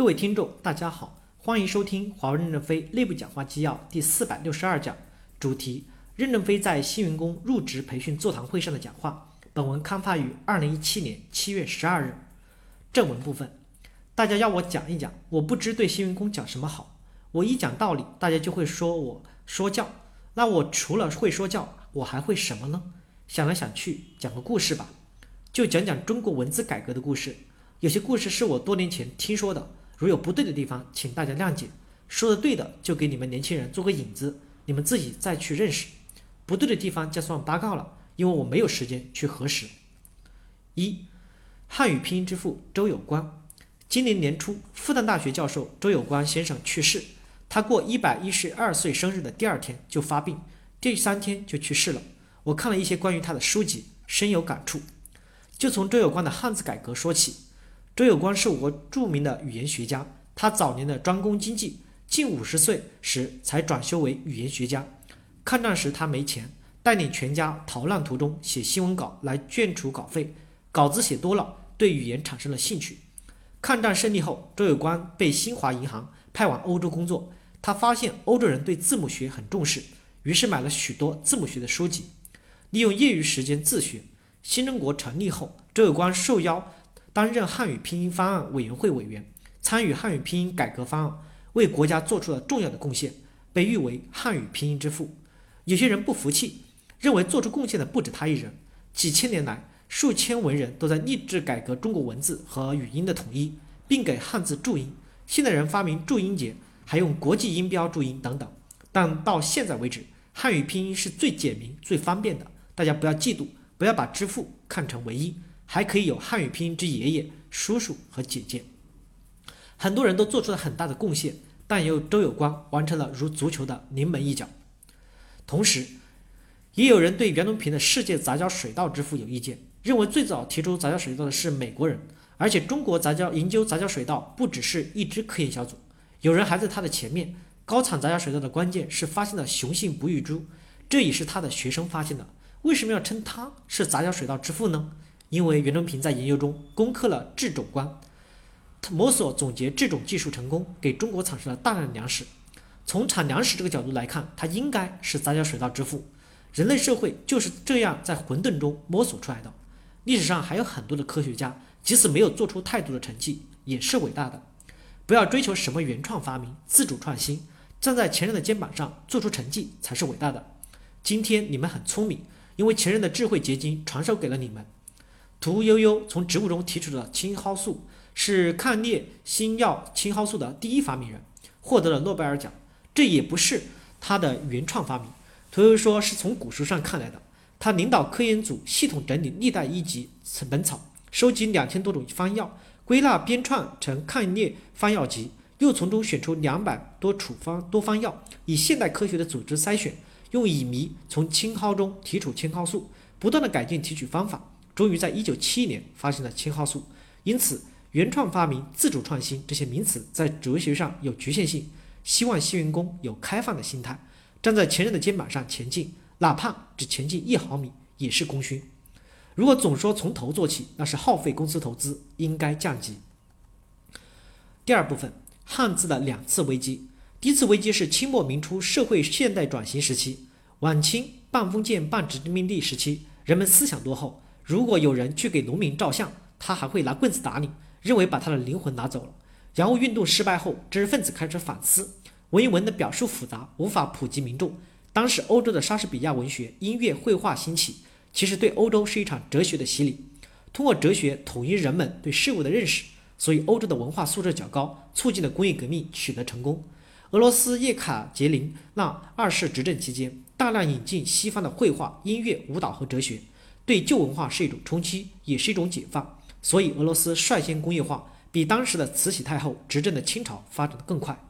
各位听众，大家好，欢迎收听华为任正非内部讲话纪要第四百六十二讲，主题：任正非在新员工入职培训座谈会上的讲话。本文刊发于二零一七年七月十二日。正文部分，大家要我讲一讲，我不知对新员工讲什么好。我一讲道理，大家就会说我说教。那我除了会说教，我还会什么呢？想来想去，讲个故事吧，就讲讲中国文字改革的故事。有些故事是我多年前听说的，如有不对的地方，请大家谅解。说的对的，就给你们年轻人做个引子，你们自己再去认识；不对的地方，就算八卦了，因为我没有时间去核实。一，汉语拼音之父周有光，今年年初，复旦大学教授周有光先生去世。他过一百一十二岁生日的第二天就发病，第三天就去世了。我看了一些关于他的书籍，深有感触。就从周有光的汉字改革说起。周有光是我国著名的语言学家，他早年的专攻经济，近五十岁时才转修为语言学家。抗战时他没钱，带领全家逃难途中写新闻稿来捐除稿费，稿子写多了，对语言产生了兴趣。抗战胜利后，周有光被新华银行派往欧洲工作，他发现欧洲人对字母学很重视，于是买了许多字母学的书籍，利用业余时间自学。新中国成立后，周有光受邀。担任汉语拼音方案委员会委员，参与汉语拼音改革方案，为国家做出了重要的贡献，被誉为汉语拼音之父。有些人不服气，认为做出贡献的不止他一人。几千年来，数千文人都在立志改革中国文字和语音的统一，并给汉字注音。现代人发明注音节，还用国际音标注音等等。但到现在为止，汉语拼音是最简明、最方便的。大家不要嫉妒，不要把之父看成唯一。还可以有汉语拼音之爷爷、叔叔和姐姐，很多人都做出了很大的贡献，但也有周有光完成了如足球的临门一脚。同时，也有人对袁隆平的世界杂交水稻之父有意见，认为最早提出杂交水稻的是美国人，而且中国杂交研究杂交水稻不只是一支科研小组，有人还在他的前面。高产杂交水稻的关键是发现了雄性不育株，这也是他的学生发现的。为什么要称他是杂交水稻之父呢？因为袁隆平在研究中攻克了制种关，摸索总结制种技术成功，给中国产生了大量的粮食。从产粮食这个角度来看，他应该是杂交水稻之父。人类社会就是这样在混沌中摸索出来的。历史上还有很多的科学家，即使没有做出太多的成绩，也是伟大的。不要追求什么原创发明、自主创新，站在前人的肩膀上做出成绩才是伟大的。今天你们很聪明，因为前人的智慧结晶传授给了你们。屠呦呦从植物中提取了青蒿素，是抗裂新药青蒿素的第一发明人，获得了诺贝尔奖。这也不是他的原创发明，屠呦呦说是从古书上看来的。他领导科研组系统整理历代医籍本草，收集两千多种方药，归纳编创成抗裂方药集，又从中选出两百多处方多方药，以现代科学的组织筛选，用乙醚从青蒿中提取青蒿素，不断的改进提取方法。终于在一九七一年发现了青蒿素，因此原创发明、自主创新这些名词在哲学上有局限性。希望新员工有开放的心态，站在前人的肩膀上前进，哪怕只前进一毫米也是功勋。如果总说从头做起，那是耗费公司投资，应该降级。第二部分，汉字的两次危机。第一次危机是清末民初社会现代转型时期，晚清半封建半殖民地时期，人们思想落后。如果有人去给农民照相，他还会拿棍子打你，认为把他的灵魂拿走了。洋务运动失败后，知识分子开始反思，文言文的表述复杂，无法普及民众。当时欧洲的莎士比亚文学、音乐、绘画兴起，其实对欧洲是一场哲学的洗礼，通过哲学统一人们对事物的认识。所以欧洲的文化素质较高，促进了工业革命取得成功。俄罗斯叶卡捷琳娜二世执政期间，大量引进西方的绘画、音乐、舞蹈和哲学。对旧文化是一种冲击，也是一种解放。所以，俄罗斯率先工业化，比当时的慈禧太后执政的清朝发展的更快。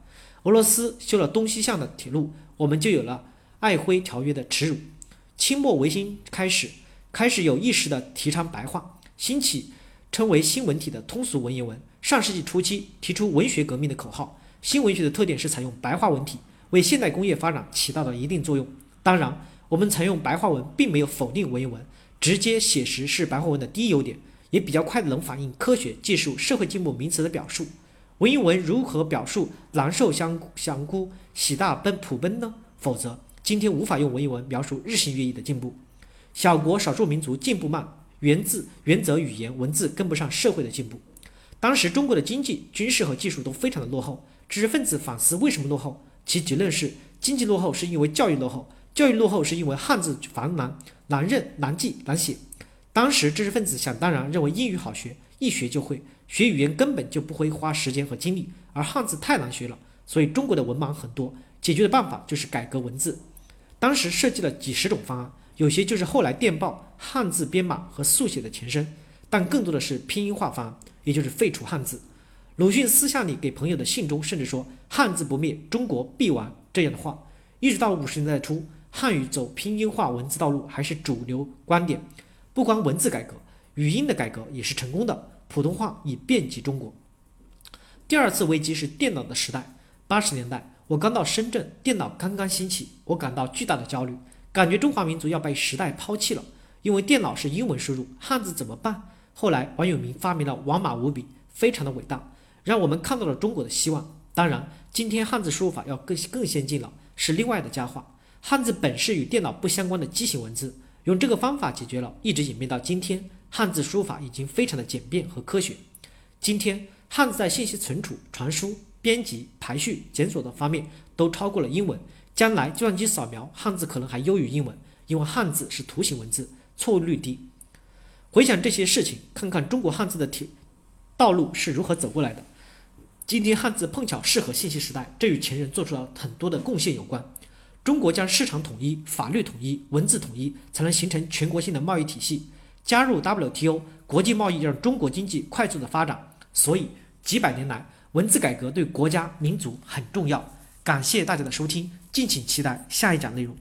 俄罗斯修了东西向的铁路，我们就有了《爱辉条约》的耻辱。清末维新开始，开始有意识的提倡白话，兴起称为新文体的通俗文言文。上世纪初期提出文学革命的口号。新文学的特点是采用白话文体，为现代工业发展起到了一定作用。当然，我们采用白话文，并没有否定文言文。直接写实是白话文的第一优点，也比较快的能反映科学技术、社会进步名词的表述。文言文如何表述南寿香香菇喜大奔普奔呢？否则，今天无法用文言文描述日新月异的进步。小国少数民族进步慢，源自原则语言文字跟不上社会的进步。当时中国的经济、军事和技术都非常的落后。知识分子反思为什么落后，其结论是：经济落后是因为教育落后，教育落后是因为汉字繁难、难认、难记、难写。当时知识分子想当然认为英语好学，一学就会，学语言根本就不会花时间和精力，而汉字太难学了，所以中国的文盲很多。解决的办法就是改革文字。当时设计了几十种方案，有些就是后来电报、汉字编码和速写的前身，但更多的是拼音化方案，也就是废除汉字。鲁迅私下里给朋友的信中甚至说“汉字不灭，中国必亡”这样的话。一直到五十年代初，汉语走拼音化文字道路还是主流观点。不光文字改革，语音的改革也是成功的，普通话已遍及中国。第二次危机是电脑的时代。八十年代，我刚到深圳，电脑刚刚兴起，我感到巨大的焦虑，感觉中华民族要被时代抛弃了，因为电脑是英文输入，汉字怎么办？后来王永明发明了王马五笔，非常的伟大。让我们看到了中国的希望。当然，今天汉字输入法要更更先进了，是另外的佳话。汉字本是与电脑不相关的畸形文字，用这个方法解决了，一直演变到今天，汉字输入法已经非常的简便和科学。今天，汉字在信息存储、传输、编辑、排序、检索等方面都超过了英文。将来计算机扫描汉字可能还优于英文，因为汉字是图形文字，错误率低。回想这些事情，看看中国汉字的铁道路是如何走过来的。今天汉字碰巧适合信息时代，这与前人做出了很多的贡献有关。中国将市场统一、法律统一、文字统一，才能形成全国性的贸易体系。加入 WTO，国际贸易让中国经济快速的发展。所以几百年来，文字改革对国家民族很重要。感谢大家的收听，敬请期待下一讲内容。